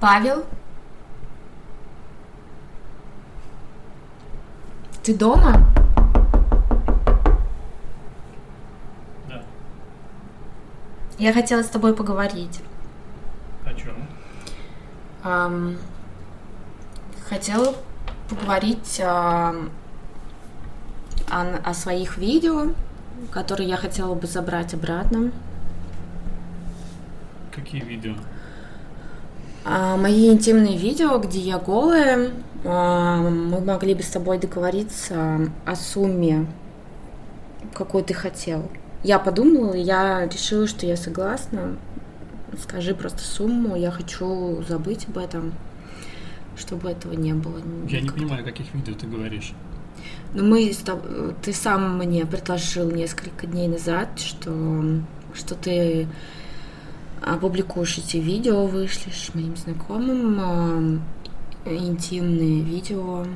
Павел? Ты дома? Да. Я хотела с тобой поговорить. О чем? Ам, хотела поговорить а, о, о своих видео, которые я хотела бы забрать обратно. Какие видео? А, мои интимные видео, где я голая, а, мы могли бы с тобой договориться о сумме, какую ты хотел. Я подумала, я решила, что я согласна. Скажи просто сумму, я хочу забыть об этом, чтобы этого не было. Я не никогда. понимаю, о каких видео ты говоришь. Ну, мы с тоб- ты сам мне предложил несколько дней назад, что, что ты опубликуешь эти видео, вышлешь моим знакомым а, интимные видео.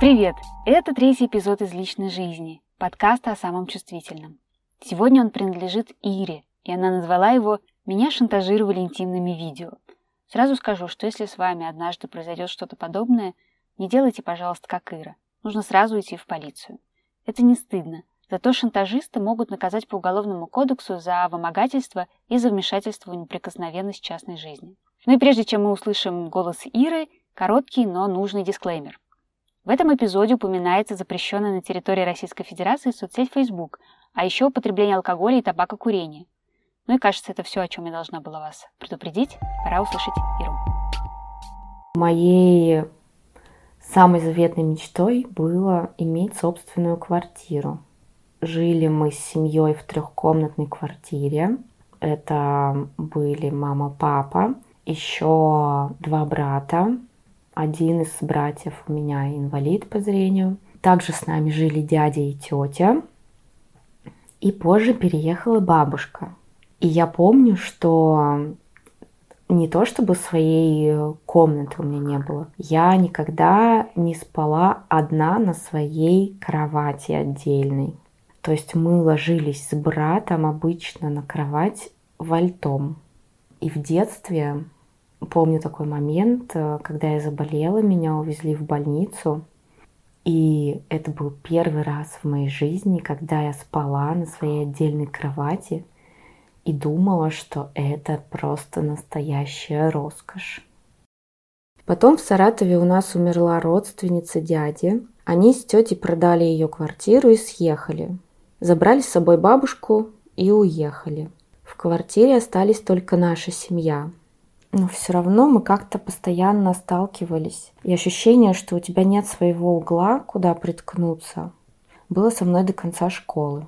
Привет! Это третий эпизод из личной жизни, подкаста о самом чувствительном. Сегодня он принадлежит Ире, и она назвала его «Меня шантажировали интимными видео». Сразу скажу, что если с вами однажды произойдет что-то подобное, не делайте, пожалуйста, как Ира. Нужно сразу идти в полицию. Это не стыдно. Зато шантажисты могут наказать по Уголовному кодексу за вымогательство и за вмешательство в неприкосновенность частной жизни. Ну и прежде чем мы услышим голос Иры, короткий, но нужный дисклеймер. В этом эпизоде упоминается запрещенная на территории Российской Федерации соцсеть Facebook, а еще употребление алкоголя и табакокурения. Ну и кажется, это все, о чем я должна была вас предупредить. Пора услышать Иру. Моей самой заветной мечтой было иметь собственную квартиру. Жили мы с семьей в трехкомнатной квартире. Это были мама, папа, еще два брата. Один из братьев у меня инвалид по зрению. Также с нами жили дядя и тетя. И позже переехала бабушка. И я помню, что не то чтобы своей комнаты у меня не было. Я никогда не спала одна на своей кровати отдельной. То есть мы ложились с братом обычно на кровать вальтом. И в детстве помню такой момент, э, когда я заболела, меня увезли в больницу. И это был первый раз в моей жизни, когда я спала на своей отдельной кровати и думала, что это просто настоящая роскошь. Потом в Саратове у нас умерла родственница дяди. Они с тетей продали ее квартиру и съехали. Забрали с собой бабушку и уехали. В квартире остались только наша семья. Но все равно мы как-то постоянно сталкивались. И ощущение, что у тебя нет своего угла, куда приткнуться, было со мной до конца школы.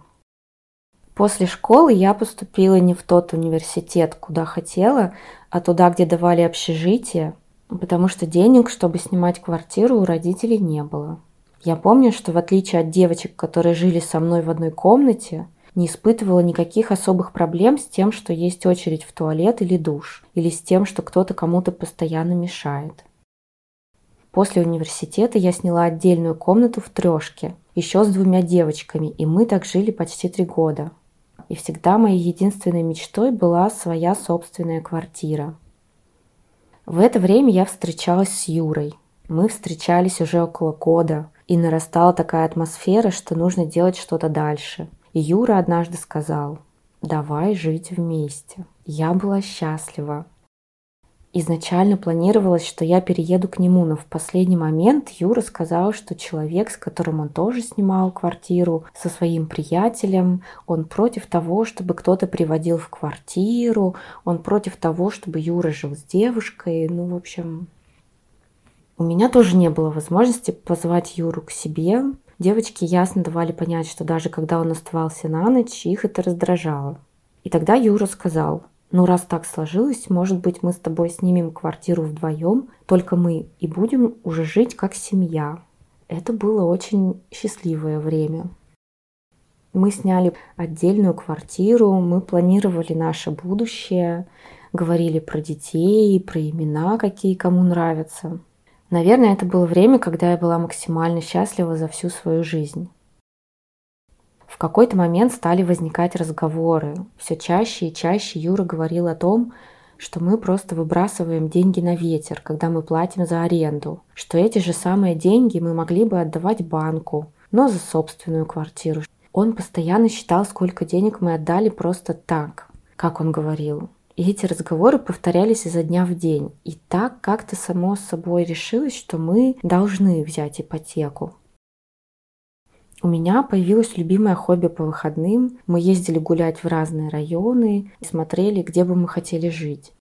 После школы я поступила не в тот университет, куда хотела, а туда, где давали общежитие, потому что денег, чтобы снимать квартиру, у родителей не было. Я помню, что в отличие от девочек, которые жили со мной в одной комнате, не испытывала никаких особых проблем с тем, что есть очередь в туалет или душ, или с тем, что кто-то кому-то постоянно мешает. После университета я сняла отдельную комнату в трешке, еще с двумя девочками, и мы так жили почти три года. И всегда моей единственной мечтой была своя собственная квартира. В это время я встречалась с Юрой. Мы встречались уже около года, и нарастала такая атмосфера, что нужно делать что-то дальше. И Юра однажды сказал, давай жить вместе. Я была счастлива. Изначально планировалось, что я перееду к нему, но в последний момент Юра сказал, что человек, с которым он тоже снимал квартиру, со своим приятелем, он против того, чтобы кто-то приводил в квартиру, он против того, чтобы Юра жил с девушкой. Ну, в общем, у меня тоже не было возможности позвать Юру к себе. Девочки ясно давали понять, что даже когда он оставался на ночь, их это раздражало. И тогда Юра сказал, ну раз так сложилось, может быть мы с тобой снимем квартиру вдвоем, только мы и будем уже жить как семья. Это было очень счастливое время. Мы сняли отдельную квартиру, мы планировали наше будущее, говорили про детей, про имена, какие кому нравятся. Наверное, это было время, когда я была максимально счастлива за всю свою жизнь. Какой-то момент стали возникать разговоры. Все чаще и чаще Юра говорил о том, что мы просто выбрасываем деньги на ветер, когда мы платим за аренду, что эти же самые деньги мы могли бы отдавать банку, но за собственную квартиру. Он постоянно считал, сколько денег мы отдали просто так, как он говорил. И эти разговоры повторялись изо дня в день. И так как-то само собой решилось, что мы должны взять ипотеку. У меня появилось любимое хобби по выходным. Мы ездили гулять в разные районы и смотрели, где бы мы хотели жить.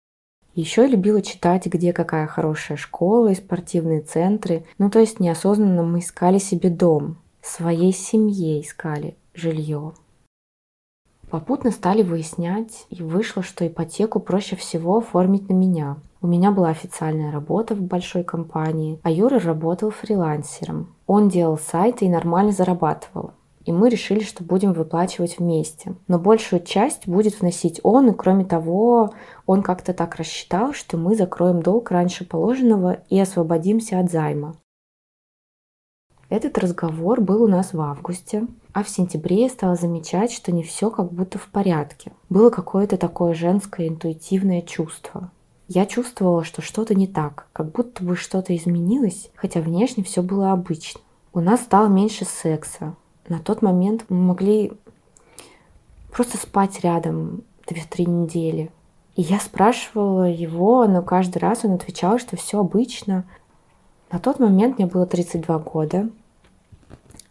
Еще я любила читать, где какая хорошая школа и спортивные центры. Ну, то есть неосознанно мы искали себе дом. Своей семье искали жилье. Попутно стали выяснять, и вышло, что ипотеку проще всего оформить на меня. У меня была официальная работа в большой компании, а Юра работал фрилансером. Он делал сайты и нормально зарабатывал. И мы решили, что будем выплачивать вместе. Но большую часть будет вносить он, и кроме того, он как-то так рассчитал, что мы закроем долг раньше положенного и освободимся от займа. Этот разговор был у нас в августе, а в сентябре я стала замечать, что не все как будто в порядке. Было какое-то такое женское интуитивное чувство. Я чувствовала, что что-то не так, как будто бы что-то изменилось, хотя внешне все было обычно. У нас стало меньше секса. На тот момент мы могли просто спать рядом 2-3 недели. И я спрашивала его, но каждый раз он отвечал, что все обычно. На тот момент мне было 32 года.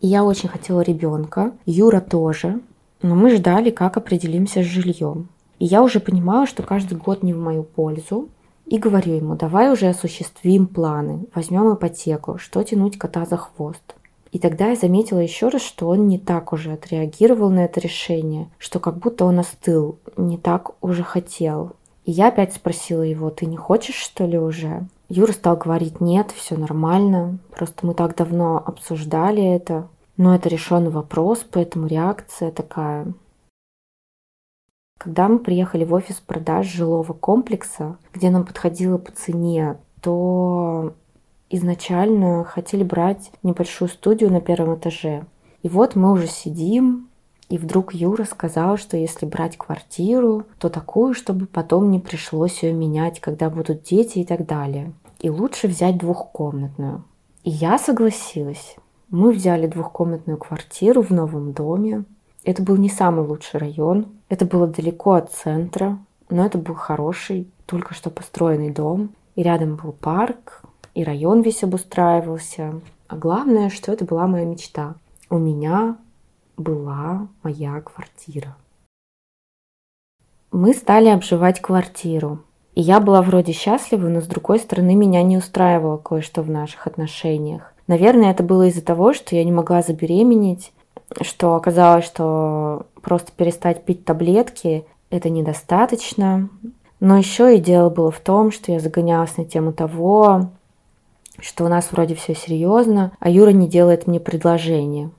И я очень хотела ребенка, Юра тоже, но мы ждали, как определимся с жильем. И я уже понимала, что каждый год не в мою пользу, и говорю ему, давай уже осуществим планы, возьмем ипотеку, что тянуть кота за хвост. И тогда я заметила еще раз, что он не так уже отреагировал на это решение, что как будто он остыл, не так уже хотел. И я опять спросила его, ты не хочешь что ли уже? Юра стал говорить, нет, все нормально, просто мы так давно обсуждали это, но это решенный вопрос, поэтому реакция такая. Когда мы приехали в офис продаж жилого комплекса, где нам подходило по цене, то изначально хотели брать небольшую студию на первом этаже. И вот мы уже сидим, и вдруг Юра сказал, что если брать квартиру, то такую, чтобы потом не пришлось ее менять, когда будут дети и так далее. И лучше взять двухкомнатную. И я согласилась. Мы взяли двухкомнатную квартиру в новом доме. Это был не самый лучший район. Это было далеко от центра, но это был хороший, только что построенный дом. И рядом был парк, и район весь обустраивался. А главное, что это была моя мечта. У меня была моя квартира. Мы стали обживать квартиру. И я была вроде счастлива, но с другой стороны меня не устраивало кое-что в наших отношениях. Наверное, это было из-за того, что я не могла забеременеть, что оказалось, что просто перестать пить таблетки – это недостаточно. Но еще и дело было в том, что я загонялась на тему того, что у нас вроде все серьезно, а Юра не делает мне предложение.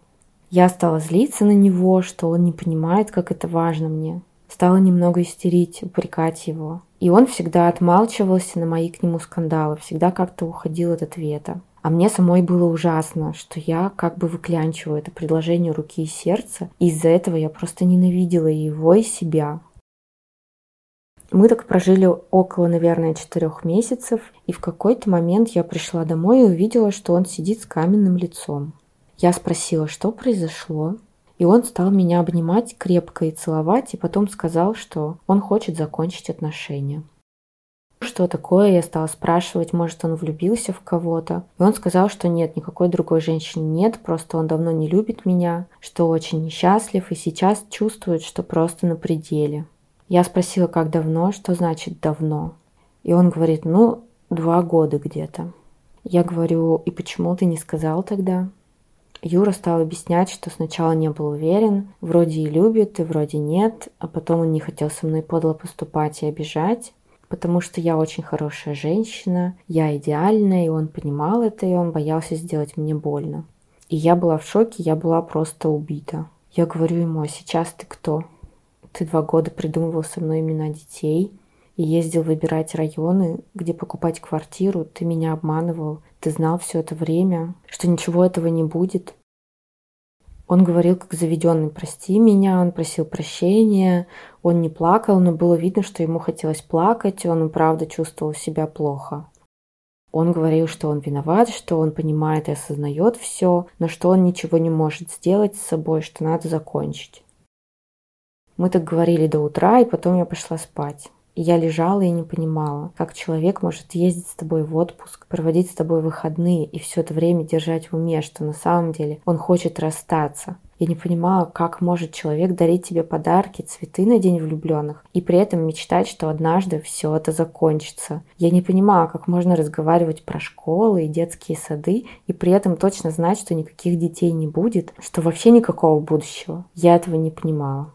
Я стала злиться на него, что он не понимает, как это важно мне. Стала немного истерить, упрекать его. И он всегда отмалчивался на мои к нему скандалы, всегда как-то уходил от ответа. А мне самой было ужасно, что я как бы выклянчиваю это предложение руки и сердца. И из-за этого я просто ненавидела его и себя. Мы так прожили около, наверное, четырех месяцев, и в какой-то момент я пришла домой и увидела, что он сидит с каменным лицом. Я спросила, что произошло, и он стал меня обнимать крепко и целовать, и потом сказал, что он хочет закончить отношения. Что такое? Я стала спрашивать, может, он влюбился в кого-то. И он сказал, что нет, никакой другой женщины нет, просто он давно не любит меня, что очень несчастлив и сейчас чувствует, что просто на пределе. Я спросила, как давно, что значит давно. И он говорит, ну, два года где-то. Я говорю, и почему ты не сказал тогда? Юра стал объяснять, что сначала не был уверен, вроде и любит, и вроде нет, а потом он не хотел со мной подло поступать и обижать, потому что я очень хорошая женщина, я идеальная, и он понимал это, и он боялся сделать мне больно. И я была в шоке, я была просто убита. Я говорю ему, а сейчас ты кто? Ты два года придумывал со мной имена детей и ездил выбирать районы, где покупать квартиру, ты меня обманывал, ты знал все это время, что ничего этого не будет. Он говорил как заведенный «прости меня», он просил прощения, он не плакал, но было видно, что ему хотелось плакать, он и правда чувствовал себя плохо. Он говорил, что он виноват, что он понимает и осознает все, но что он ничего не может сделать с собой, что надо закончить. Мы так говорили до утра, и потом я пошла спать. Я лежала и не понимала, как человек может ездить с тобой в отпуск, проводить с тобой выходные и все это время держать в уме, что на самом деле он хочет расстаться. Я не понимала, как может человек дарить тебе подарки, цветы на день влюбленных и при этом мечтать, что однажды все это закончится. Я не понимала, как можно разговаривать про школы и детские сады и при этом точно знать, что никаких детей не будет, что вообще никакого будущего. Я этого не понимала.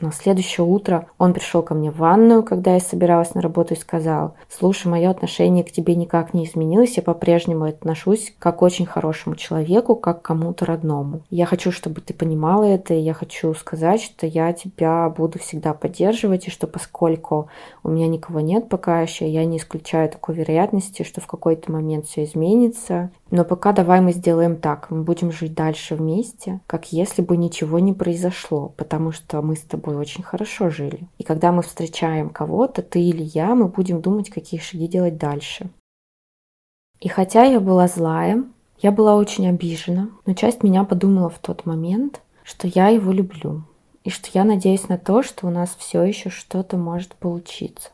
На следующее утро он пришел ко мне в ванную, когда я собиралась на работу, и сказал, «Слушай, мое отношение к тебе никак не изменилось, я по-прежнему отношусь как к очень хорошему человеку, как к кому-то родному. Я хочу, чтобы ты понимала это, и я хочу сказать, что я тебя буду всегда поддерживать, и что поскольку у меня никого нет пока еще, я не исключаю такой вероятности, что в какой-то момент все изменится, но пока давай мы сделаем так. Мы будем жить дальше вместе, как если бы ничего не произошло, потому что мы с тобой очень хорошо жили. И когда мы встречаем кого-то, ты или я, мы будем думать, какие шаги делать дальше. И хотя я была злая, я была очень обижена, но часть меня подумала в тот момент, что я его люблю, и что я надеюсь на то, что у нас все еще что-то может получиться.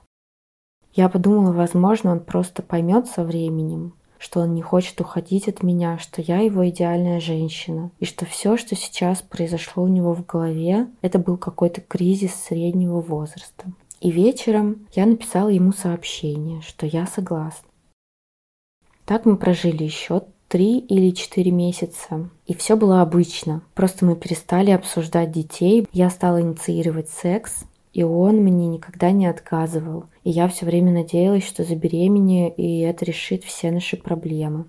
Я подумала, возможно, он просто поймет со временем, что он не хочет уходить от меня, что я его идеальная женщина, и что все, что сейчас произошло у него в голове, это был какой-то кризис среднего возраста. И вечером я написала ему сообщение, что я согласна. Так мы прожили еще три или четыре месяца. И все было обычно. Просто мы перестали обсуждать детей. Я стала инициировать секс. И он мне никогда не отказывал. И я все время надеялась, что забеременею, и это решит все наши проблемы.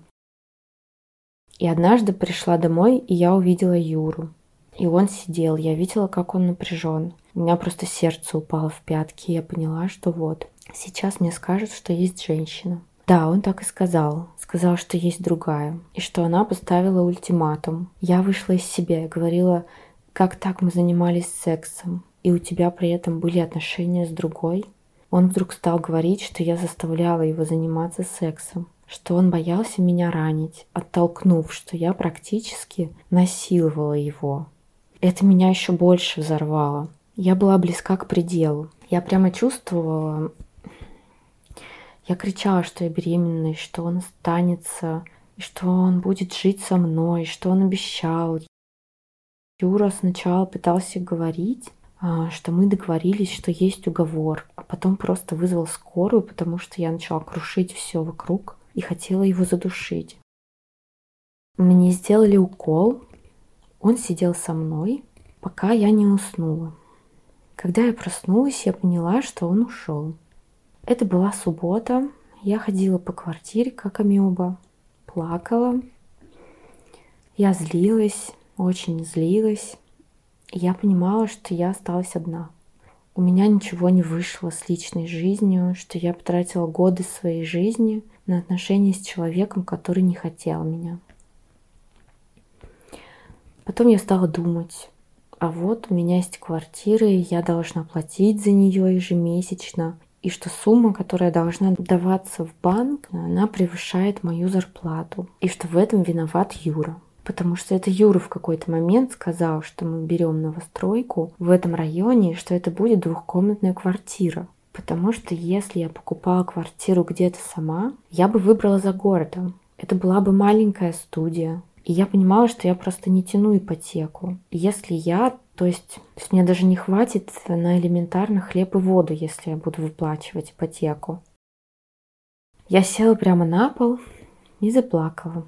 И однажды пришла домой, и я увидела Юру. И он сидел, я видела, как он напряжен. У меня просто сердце упало в пятки, и я поняла, что вот, сейчас мне скажут, что есть женщина. Да, он так и сказал. Сказал, что есть другая. И что она поставила ультиматум. Я вышла из себя и говорила, как так мы занимались сексом и у тебя при этом были отношения с другой, он вдруг стал говорить, что я заставляла его заниматься сексом, что он боялся меня ранить, оттолкнув, что я практически насиловала его. Это меня еще больше взорвало. Я была близка к пределу. Я прямо чувствовала, я кричала, что я беременна, что он останется, и что он будет жить со мной, что он обещал. Юра сначала пытался говорить, что мы договорились, что есть уговор, а потом просто вызвал скорую, потому что я начала крушить все вокруг и хотела его задушить. Мне сделали укол, он сидел со мной, пока я не уснула. Когда я проснулась, я поняла, что он ушел. Это была суббота, я ходила по квартире, как амеба, плакала. Я злилась, очень злилась я понимала, что я осталась одна. У меня ничего не вышло с личной жизнью, что я потратила годы своей жизни на отношения с человеком, который не хотел меня. Потом я стала думать, а вот у меня есть квартира, и я должна платить за нее ежемесячно, и что сумма, которая должна даваться в банк, она превышает мою зарплату, и что в этом виноват Юра. Потому что это Юра в какой-то момент сказал, что мы берем новостройку в этом районе, что это будет двухкомнатная квартира. Потому что если я покупала квартиру где-то сама, я бы выбрала за городом. Это была бы маленькая студия. И я понимала, что я просто не тяну ипотеку. Если я, то есть, то есть мне даже не хватит на элементарно хлеб и воду, если я буду выплачивать ипотеку. Я села прямо на пол и заплакала.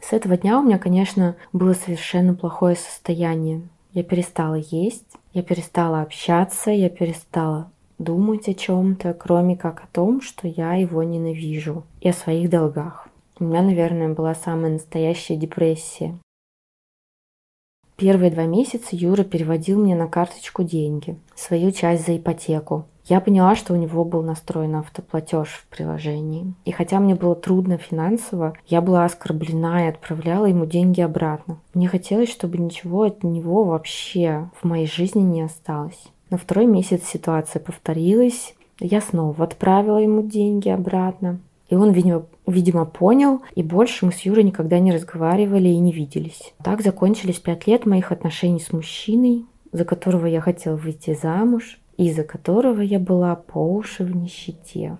С этого дня у меня, конечно, было совершенно плохое состояние. Я перестала есть, я перестала общаться, я перестала думать о чем-то, кроме как о том, что я его ненавижу и о своих долгах. У меня, наверное, была самая настоящая депрессия. Первые два месяца Юра переводил мне на карточку деньги, свою часть за ипотеку. Я поняла, что у него был настроен автоплатеж в приложении. И хотя мне было трудно финансово, я была оскорблена и отправляла ему деньги обратно. Мне хотелось, чтобы ничего от него вообще в моей жизни не осталось. На второй месяц ситуация повторилась. Я снова отправила ему деньги обратно. И он, видимо, видимо, понял, и больше мы с Юрой никогда не разговаривали и не виделись. Так закончились пять лет моих отношений с мужчиной, за которого я хотела выйти замуж из-за которого я была по уши в нищете.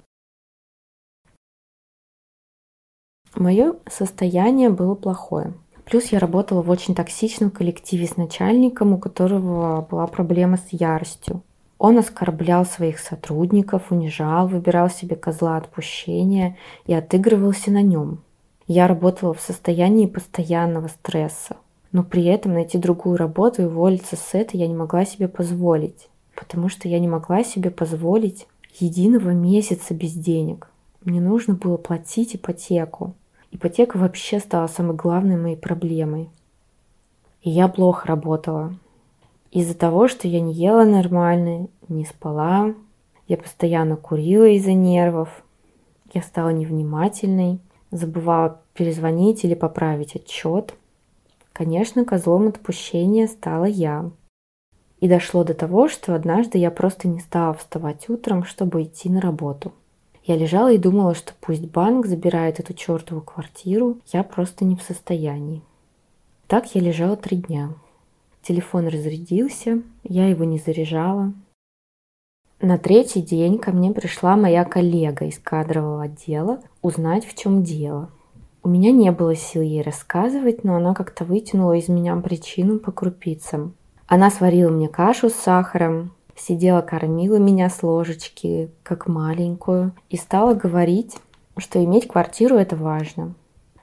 Мое состояние было плохое. Плюс я работала в очень токсичном коллективе с начальником, у которого была проблема с яростью. Он оскорблял своих сотрудников, унижал, выбирал себе козла отпущения и отыгрывался на нем. Я работала в состоянии постоянного стресса, но при этом найти другую работу и уволиться с этой я не могла себе позволить потому что я не могла себе позволить единого месяца без денег. Мне нужно было платить ипотеку. Ипотека вообще стала самой главной моей проблемой. И я плохо работала. Из-за того, что я не ела нормально, не спала, я постоянно курила из-за нервов, я стала невнимательной, забывала перезвонить или поправить отчет. Конечно, козлом отпущения стала я. И дошло до того, что однажды я просто не стала вставать утром, чтобы идти на работу. Я лежала и думала, что пусть банк забирает эту чертову квартиру, я просто не в состоянии. Так я лежала три дня. Телефон разрядился, я его не заряжала. На третий день ко мне пришла моя коллега из кадрового отдела узнать, в чем дело. У меня не было сил ей рассказывать, но она как-то вытянула из меня причину по крупицам. Она сварила мне кашу с сахаром, сидела, кормила меня с ложечки, как маленькую, и стала говорить, что иметь квартиру – это важно,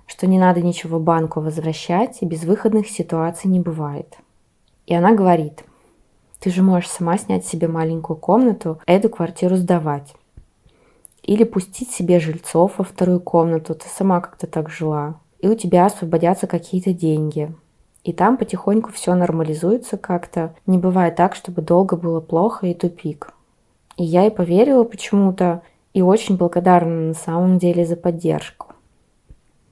что не надо ничего банку возвращать, и безвыходных ситуаций не бывает. И она говорит, ты же можешь сама снять себе маленькую комнату, эту квартиру сдавать. Или пустить себе жильцов во вторую комнату, ты сама как-то так жила. И у тебя освободятся какие-то деньги – и там потихоньку все нормализуется как-то. Не бывает так, чтобы долго было плохо и тупик. И я и поверила почему-то, и очень благодарна на самом деле за поддержку.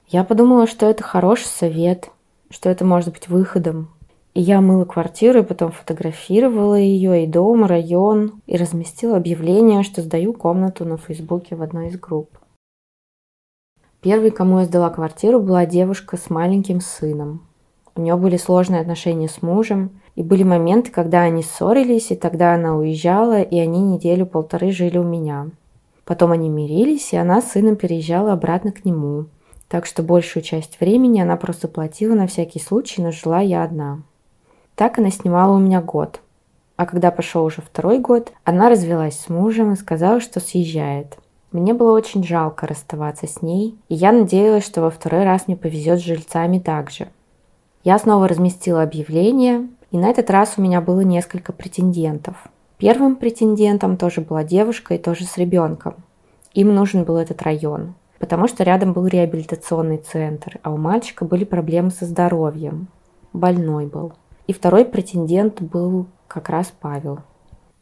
Я подумала, что это хороший совет, что это может быть выходом. И я мыла квартиру, и потом фотографировала ее, и дом, и район, и разместила объявление, что сдаю комнату на Фейсбуке в одной из групп. Первой, кому я сдала квартиру, была девушка с маленьким сыном. У нее были сложные отношения с мужем, и были моменты, когда они ссорились, и тогда она уезжала, и они неделю-полторы жили у меня. Потом они мирились, и она с сыном переезжала обратно к нему. Так что большую часть времени она просто платила на всякий случай, но жила я одна. Так она снимала у меня год. А когда пошел уже второй год, она развелась с мужем и сказала, что съезжает. Мне было очень жалко расставаться с ней, и я надеялась, что во второй раз мне повезет с жильцами также. Я снова разместила объявление, и на этот раз у меня было несколько претендентов. Первым претендентом тоже была девушка и тоже с ребенком. Им нужен был этот район, потому что рядом был реабилитационный центр, а у мальчика были проблемы со здоровьем. Больной был. И второй претендент был как раз Павел.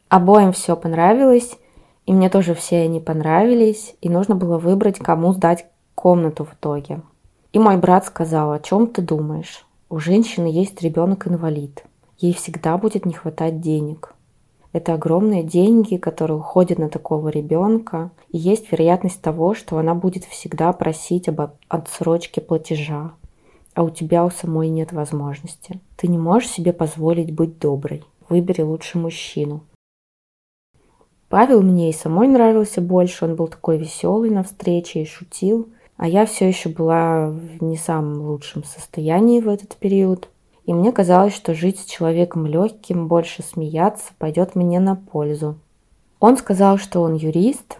Обоим все понравилось, и мне тоже все они понравились, и нужно было выбрать, кому сдать комнату в итоге. И мой брат сказал, о чем ты думаешь? У женщины есть ребенок-инвалид. Ей всегда будет не хватать денег. Это огромные деньги, которые уходят на такого ребенка, и есть вероятность того, что она будет всегда просить об отсрочке платежа, а у тебя у самой нет возможности. Ты не можешь себе позволить быть доброй. Выбери лучше мужчину. Павел мне и самой нравился больше, он был такой веселый на встрече и шутил. А я все еще была в не самом лучшем состоянии в этот период. И мне казалось, что жить с человеком легким, больше смеяться, пойдет мне на пользу. Он сказал, что он юрист,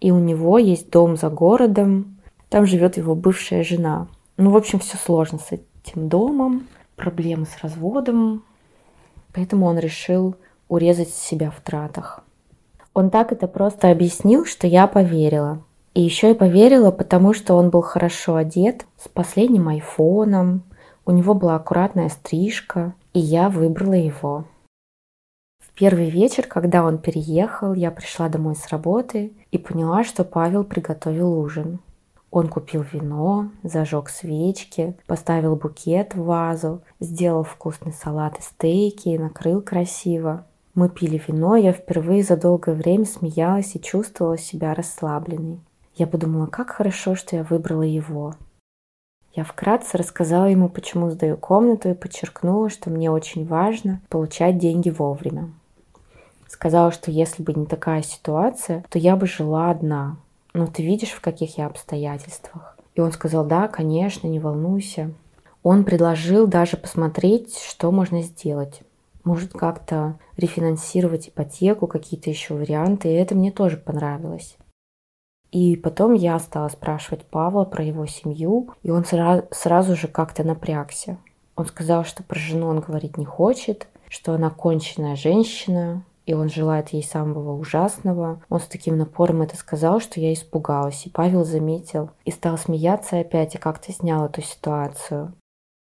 и у него есть дом за городом, там живет его бывшая жена. Ну, в общем, все сложно с этим домом, проблемы с разводом, поэтому он решил урезать себя в тратах. Он так это просто объяснил, что я поверила – и еще я поверила, потому что он был хорошо одет, с последним айфоном, у него была аккуратная стрижка, и я выбрала его. В Первый вечер, когда он переехал, я пришла домой с работы и поняла, что Павел приготовил ужин. Он купил вино, зажег свечки, поставил букет в вазу, сделал вкусный салат и стейки и накрыл красиво. Мы пили вино, я впервые за долгое время смеялась и чувствовала себя расслабленной. Я подумала, как хорошо, что я выбрала его. Я вкратце рассказала ему, почему сдаю комнату и подчеркнула, что мне очень важно получать деньги вовремя. Сказала, что если бы не такая ситуация, то я бы жила одна. Но ты видишь, в каких я обстоятельствах. И он сказал, да, конечно, не волнуйся. Он предложил даже посмотреть, что можно сделать. Может как-то рефинансировать ипотеку, какие-то еще варианты. И это мне тоже понравилось. И потом я стала спрашивать Павла про его семью, и он сразу, сразу же как-то напрягся. Он сказал, что про жену он говорить не хочет, что она конченная женщина, и он желает ей самого ужасного. Он с таким напором это сказал, что я испугалась. И Павел заметил и стал смеяться опять, и как-то снял эту ситуацию.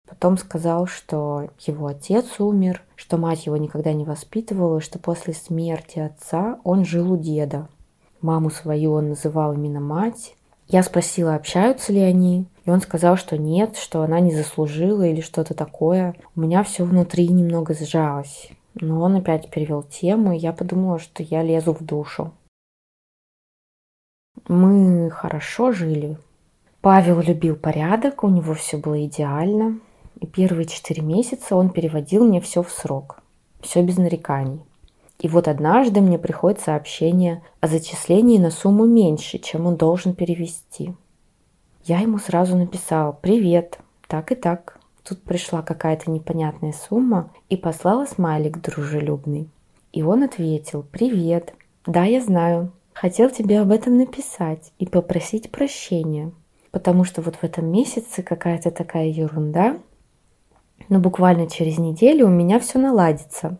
Потом сказал, что его отец умер, что мать его никогда не воспитывала, что после смерти отца он жил у деда. Маму свою он называл именно мать. Я спросила, общаются ли они, и он сказал, что нет, что она не заслужила или что-то такое. У меня все внутри немного сжалось. Но он опять перевел тему, и я подумала, что я лезу в душу. Мы хорошо жили. Павел любил порядок, у него все было идеально. И первые четыре месяца он переводил мне все в срок. Все без нареканий. И вот однажды мне приходит сообщение о зачислении на сумму меньше, чем он должен перевести. Я ему сразу написала «Привет, так и так, Тут пришла какая-то непонятная сумма и послала смайлик дружелюбный. И он ответил «Привет, да, я знаю, хотел тебе об этом написать и попросить прощения, потому что вот в этом месяце какая-то такая ерунда, но буквально через неделю у меня все наладится.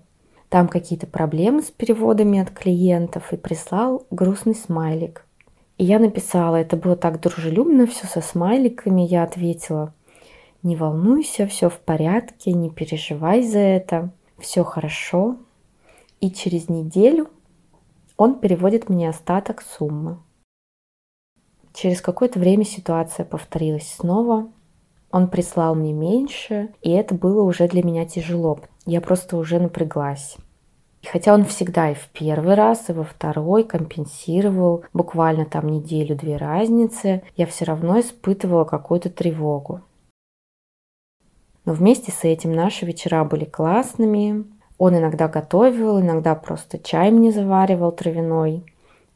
Там какие-то проблемы с переводами от клиентов и прислал грустный смайлик. И я написала, это было так дружелюбно, все со смайликами, я ответила – не волнуйся, все в порядке, не переживай за это, все хорошо. И через неделю он переводит мне остаток суммы. Через какое-то время ситуация повторилась снова. Он прислал мне меньше, и это было уже для меня тяжело. Я просто уже напряглась. И хотя он всегда и в первый раз, и во второй компенсировал буквально там неделю-две разницы, я все равно испытывала какую-то тревогу. Но вместе с этим наши вечера были классными. Он иногда готовил, иногда просто чай мне заваривал травяной.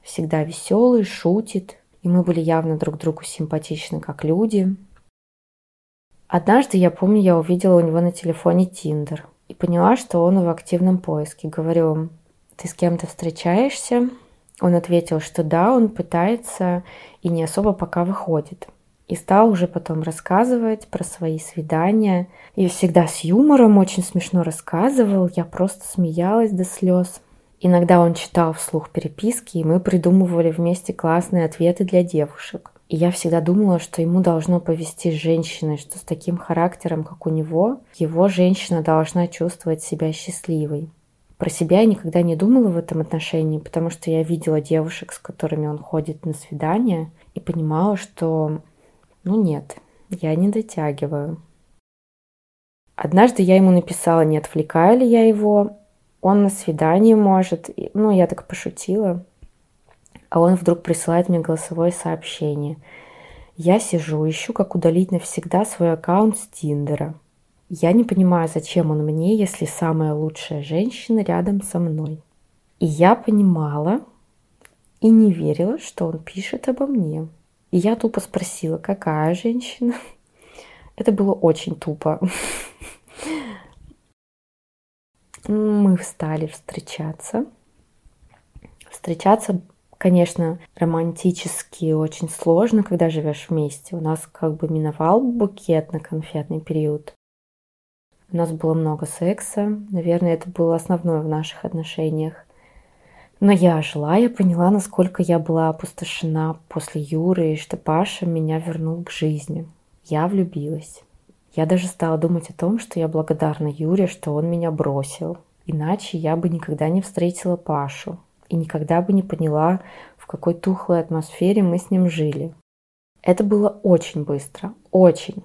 Всегда веселый, шутит. И мы были явно друг другу симпатичны как люди. Однажды, я помню, я увидела у него на телефоне Тиндер и поняла, что он в активном поиске. Говорю, ты с кем-то встречаешься? Он ответил, что да, он пытается и не особо пока выходит. И стал уже потом рассказывать про свои свидания. И всегда с юмором очень смешно рассказывал. Я просто смеялась до слез. Иногда он читал вслух переписки, и мы придумывали вместе классные ответы для девушек. И я всегда думала, что ему должно повести с что с таким характером, как у него, его женщина должна чувствовать себя счастливой. Про себя я никогда не думала в этом отношении, потому что я видела девушек, с которыми он ходит на свидания, и понимала, что ну нет, я не дотягиваю. Однажды я ему написала, не отвлекаю ли я его. Он на свидание может. Ну, я так пошутила. А он вдруг присылает мне голосовое сообщение. Я сижу, ищу, как удалить навсегда свой аккаунт с Тиндера. Я не понимаю, зачем он мне, если самая лучшая женщина рядом со мной. И я понимала и не верила, что он пишет обо мне. И я тупо спросила, какая женщина. Это было очень тупо. Мы стали встречаться. Встречаться, конечно, романтически очень сложно, когда живешь вместе. У нас как бы миновал букет на конфетный период. У нас было много секса. Наверное, это было основное в наших отношениях. Но я жила, я поняла, насколько я была опустошена после Юры, и что Паша меня вернул к жизни. Я влюбилась. Я даже стала думать о том, что я благодарна Юре, что он меня бросил. Иначе я бы никогда не встретила Пашу и никогда бы не поняла, в какой тухлой атмосфере мы с ним жили. Это было очень быстро, очень.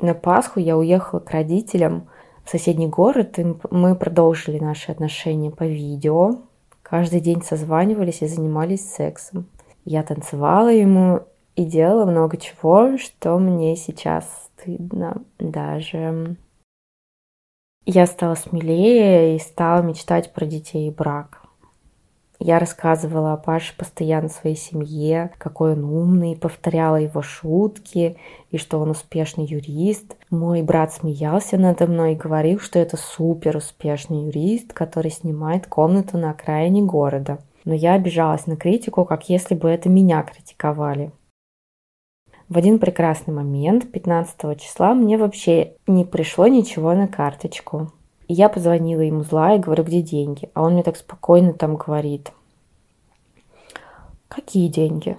На Пасху я уехала к родителям в соседний город, и мы продолжили наши отношения по видео. Каждый день созванивались и занимались сексом. Я танцевала ему и делала много чего, что мне сейчас стыдно даже. Я стала смелее и стала мечтать про детей и брак. Я рассказывала о Паше постоянно своей семье, какой он умный, повторяла его шутки и что он успешный юрист. Мой брат смеялся надо мной и говорил, что это супер успешный юрист, который снимает комнату на окраине города. Но я обижалась на критику, как если бы это меня критиковали. В один прекрасный момент, 15 числа, мне вообще не пришло ничего на карточку. И я позвонила ему зла и говорю, где деньги. А он мне так спокойно там говорит. Какие деньги?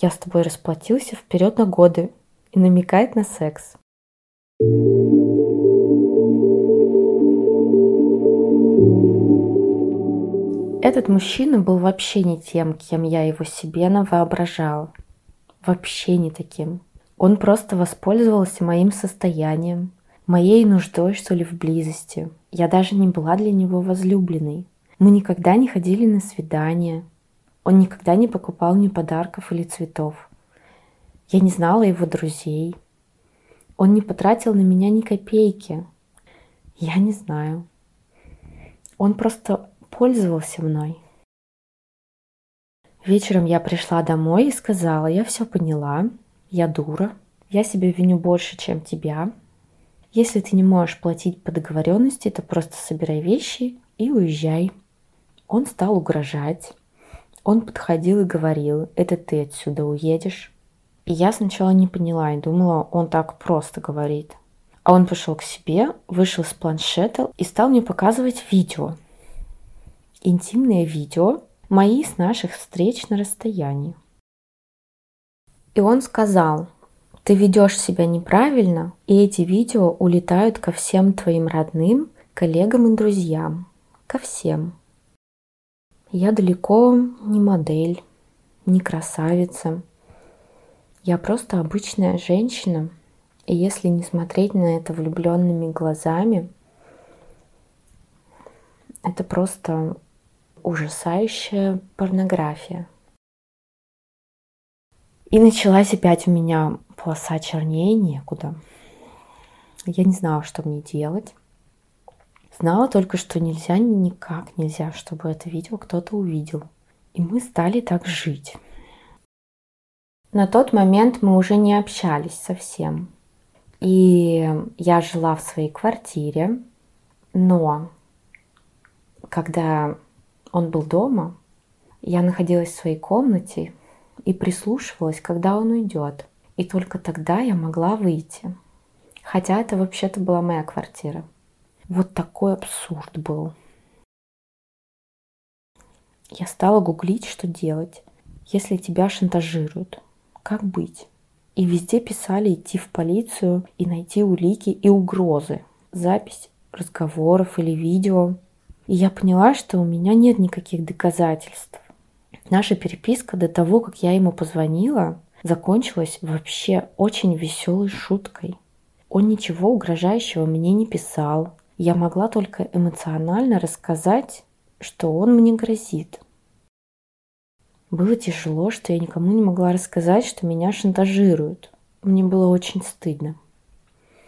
Я с тобой расплатился вперед на годы и намекает на секс. Этот мужчина был вообще не тем, кем я его себе навоображала. Вообще не таким. Он просто воспользовался моим состоянием, моей нуждой, что ли, в близости. Я даже не была для него возлюбленной. Мы никогда не ходили на свидания. Он никогда не покупал мне подарков или цветов. Я не знала его друзей. Он не потратил на меня ни копейки. Я не знаю. Он просто пользовался мной. Вечером я пришла домой и сказала, я все поняла, я дура, я себя виню больше, чем тебя, если ты не можешь платить по договоренности, то просто собирай вещи и уезжай. Он стал угрожать. Он подходил и говорил, это ты отсюда уедешь. И я сначала не поняла и думала, он так просто говорит. А он пошел к себе, вышел с планшета и стал мне показывать видео. Интимные видео мои с наших встреч на расстоянии. И он сказал, ты ведешь себя неправильно, и эти видео улетают ко всем твоим родным, коллегам и друзьям. Ко всем. Я далеко не модель, не красавица. Я просто обычная женщина. И если не смотреть на это влюбленными глазами, это просто ужасающая порнография. И началась опять у меня полоса чернее некуда. Я не знала, что мне делать. Знала только, что нельзя, никак нельзя, чтобы это видео кто-то увидел. И мы стали так жить. На тот момент мы уже не общались совсем. И я жила в своей квартире, но когда он был дома, я находилась в своей комнате и прислушивалась, когда он уйдет. И только тогда я могла выйти. Хотя это вообще-то была моя квартира. Вот такой абсурд был. Я стала гуглить, что делать, если тебя шантажируют. Как быть? И везде писали идти в полицию и найти улики и угрозы. Запись разговоров или видео. И я поняла, что у меня нет никаких доказательств. Наша переписка до того, как я ему позвонила, закончилась вообще очень веселой шуткой. Он ничего угрожающего мне не писал. Я могла только эмоционально рассказать, что он мне грозит. Было тяжело, что я никому не могла рассказать, что меня шантажируют. Мне было очень стыдно.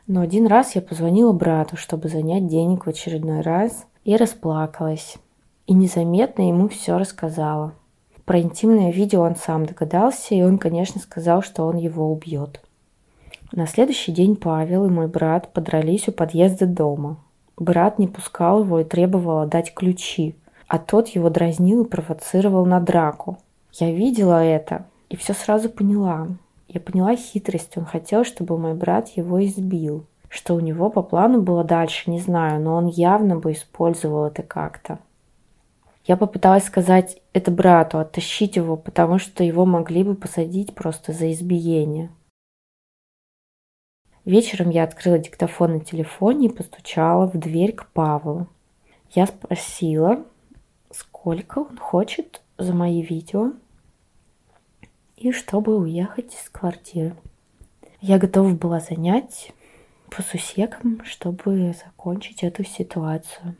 Но один раз я позвонила брату, чтобы занять денег в очередной раз, и расплакалась. И незаметно ему все рассказала. Про интимное видео он сам догадался, и он, конечно, сказал, что он его убьет. На следующий день Павел и мой брат подрались у подъезда дома. Брат не пускал его и требовал отдать ключи, а тот его дразнил и провоцировал на драку. Я видела это и все сразу поняла. Я поняла хитрость, он хотел, чтобы мой брат его избил. Что у него по плану было дальше, не знаю, но он явно бы использовал это как-то. Я попыталась сказать это брату, оттащить его, потому что его могли бы посадить просто за избиение. Вечером я открыла диктофон на телефоне и постучала в дверь к Павлу. Я спросила, сколько он хочет за мои видео и чтобы уехать из квартиры. Я готова была занять по сусекам, чтобы закончить эту ситуацию.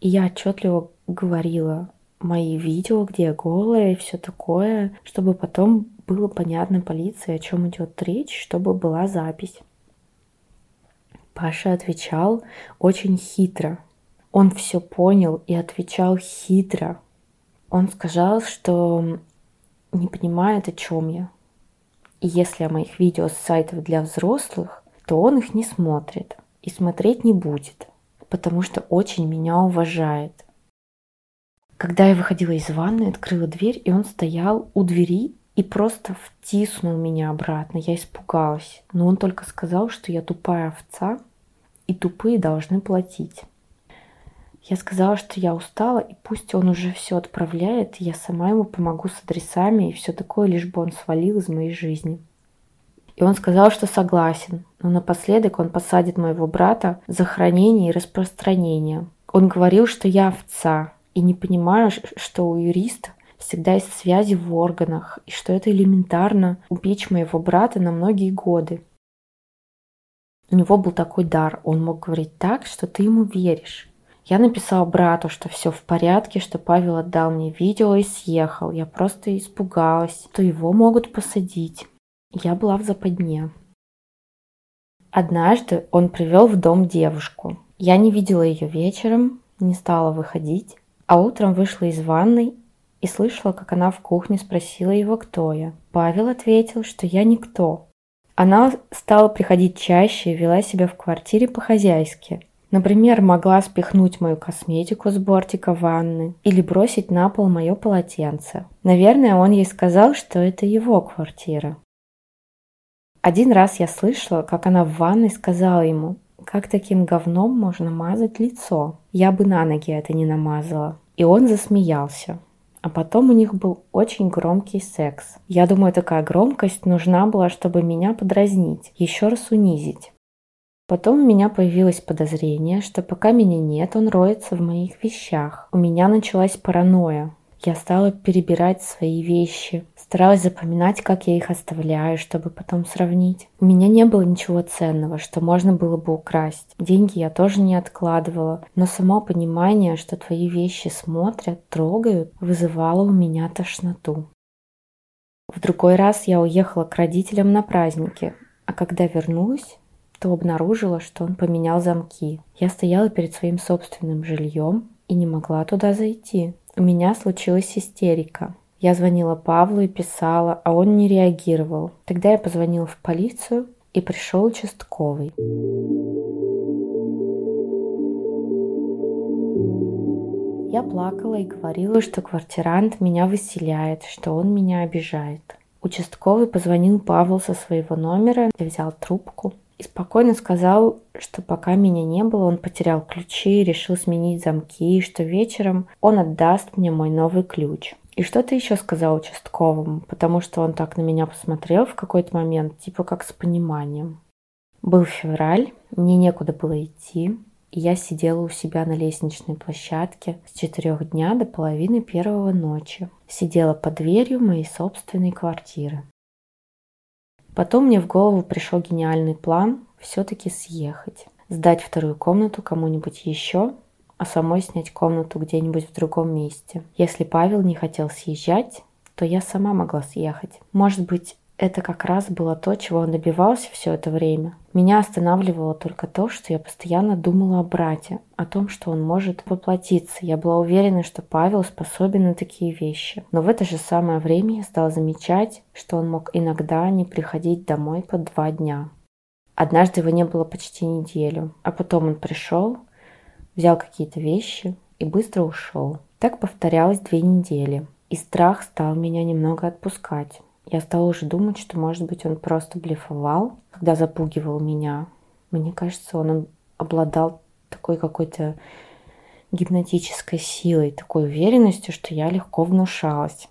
И я отчетливо говорила мои видео, где я голая и все такое, чтобы потом было понятно полиции, о чем идет речь, чтобы была запись. Паша отвечал очень хитро. Он все понял и отвечал хитро. Он сказал, что не понимает, о чем я. И если о моих видео с сайтов для взрослых, то он их не смотрит и смотреть не будет, потому что очень меня уважает. Когда я выходила из ванны, открыла дверь, и он стоял у двери и просто втиснул меня обратно. Я испугалась. Но он только сказал, что я тупая овца, и тупые должны платить. Я сказала, что я устала, и пусть он уже все отправляет, я сама ему помогу с адресами и все такое, лишь бы он свалил из моей жизни. И он сказал, что согласен, но напоследок он посадит моего брата за хранение и распространение. Он говорил, что я овца, и не понимаю, что у юриста всегда есть связи в органах, и что это элементарно убить моего брата на многие годы. У него был такой дар, он мог говорить так, что ты ему веришь. Я написала брату, что все в порядке, что Павел отдал мне видео и съехал. Я просто испугалась, что его могут посадить. Я была в западне. Однажды он привел в дом девушку. Я не видела ее вечером, не стала выходить, а утром вышла из ванной и слышала, как она в кухне спросила его, кто я. Павел ответил, что я никто. Она стала приходить чаще и вела себя в квартире по-хозяйски. Например, могла спихнуть мою косметику с бортика ванны или бросить на пол мое полотенце. Наверное, он ей сказал, что это его квартира. Один раз я слышала, как она в ванной сказала ему, как таким говном можно мазать лицо. Я бы на ноги это не намазала. И он засмеялся. А потом у них был очень громкий секс. Я думаю, такая громкость нужна была, чтобы меня подразнить, еще раз унизить. Потом у меня появилось подозрение, что пока меня нет, он роется в моих вещах. У меня началась паранойя. Я стала перебирать свои вещи, старалась запоминать, как я их оставляю, чтобы потом сравнить. У меня не было ничего ценного, что можно было бы украсть. Деньги я тоже не откладывала, но само понимание, что твои вещи смотрят, трогают, вызывало у меня тошноту. В другой раз я уехала к родителям на праздники, а когда вернулась, то обнаружила, что он поменял замки. Я стояла перед своим собственным жильем и не могла туда зайти. У меня случилась истерика. Я звонила Павлу и писала, а он не реагировал. Тогда я позвонила в полицию, и пришел участковый. Я плакала и говорила, что квартирант меня выселяет, что он меня обижает. Участковый позвонил Павлу со своего номера, я взял трубку и спокойно сказал, что пока меня не было, он потерял ключи, решил сменить замки, и что вечером он отдаст мне мой новый ключ. И что-то еще сказал участковому, потому что он так на меня посмотрел в какой-то момент, типа как с пониманием. Был февраль, мне некуда было идти, и я сидела у себя на лестничной площадке с четырех дня до половины первого ночи. Сидела под дверью моей собственной квартиры. Потом мне в голову пришел гениальный план все-таки съехать. Сдать вторую комнату кому-нибудь еще, а самой снять комнату где-нибудь в другом месте. Если Павел не хотел съезжать, то я сама могла съехать. Может быть, это как раз было то, чего он добивался все это время. Меня останавливало только то, что я постоянно думала о брате, о том, что он может поплатиться. Я была уверена, что Павел способен на такие вещи. Но в это же самое время я стала замечать, что он мог иногда не приходить домой по два дня. Однажды его не было почти неделю, а потом он пришел, взял какие-то вещи и быстро ушел. Так повторялось две недели, и страх стал меня немного отпускать. Я стала уже думать, что, может быть, он просто блефовал, когда запугивал меня. Мне кажется, он обладал такой какой-то гипнотической силой, такой уверенностью, что я легко внушалась.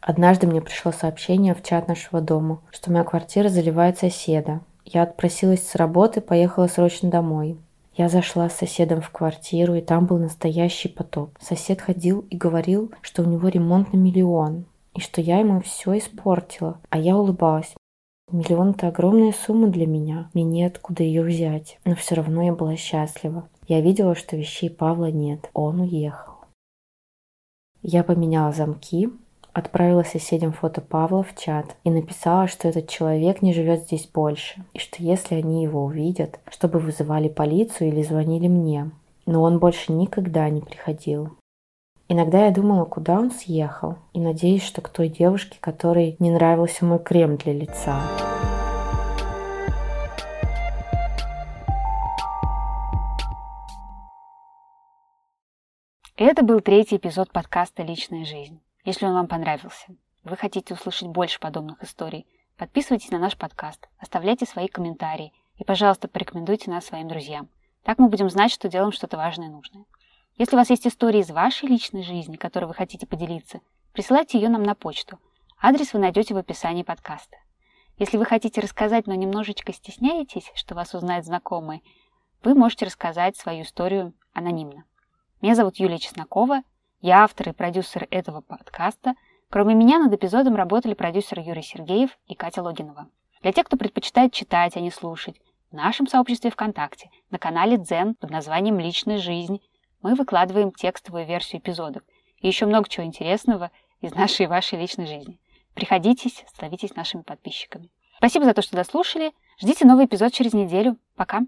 Однажды мне пришло сообщение в чат нашего дома, что моя квартира заливает соседа. Я отпросилась с работы, поехала срочно домой. Я зашла с соседом в квартиру, и там был настоящий потоп. Сосед ходил и говорил, что у него ремонт на миллион, и что я ему все испортила. А я улыбалась. Миллион – это огромная сумма для меня. Мне неоткуда ее взять. Но все равно я была счастлива. Я видела, что вещей Павла нет. Он уехал. Я поменяла замки, отправила соседям фото Павла в чат и написала, что этот человек не живет здесь больше, и что если они его увидят, чтобы вызывали полицию или звонили мне. Но он больше никогда не приходил. Иногда я думала, куда он съехал, и надеюсь, что к той девушке, которой не нравился мой крем для лица. Это был третий эпизод подкаста «Личная жизнь». Если он вам понравился, вы хотите услышать больше подобных историй, подписывайтесь на наш подкаст, оставляйте свои комментарии и, пожалуйста, порекомендуйте нас своим друзьям. Так мы будем знать, что делаем что-то важное и нужное. Если у вас есть истории из вашей личной жизни, которой вы хотите поделиться, присылайте ее нам на почту. Адрес вы найдете в описании подкаста. Если вы хотите рассказать, но немножечко стесняетесь, что вас узнает знакомый, вы можете рассказать свою историю анонимно. Меня зовут Юлия Чеснокова, я автор и продюсер этого подкаста. Кроме меня над эпизодом работали продюсер Юрий Сергеев и Катя Логинова. Для тех, кто предпочитает читать, а не слушать, в нашем сообществе ВКонтакте на канале Дзен под названием «Личная жизнь» мы выкладываем текстовую версию эпизодов и еще много чего интересного из нашей и вашей личной жизни. Приходите, становитесь нашими подписчиками. Спасибо за то, что дослушали. Ждите новый эпизод через неделю. Пока.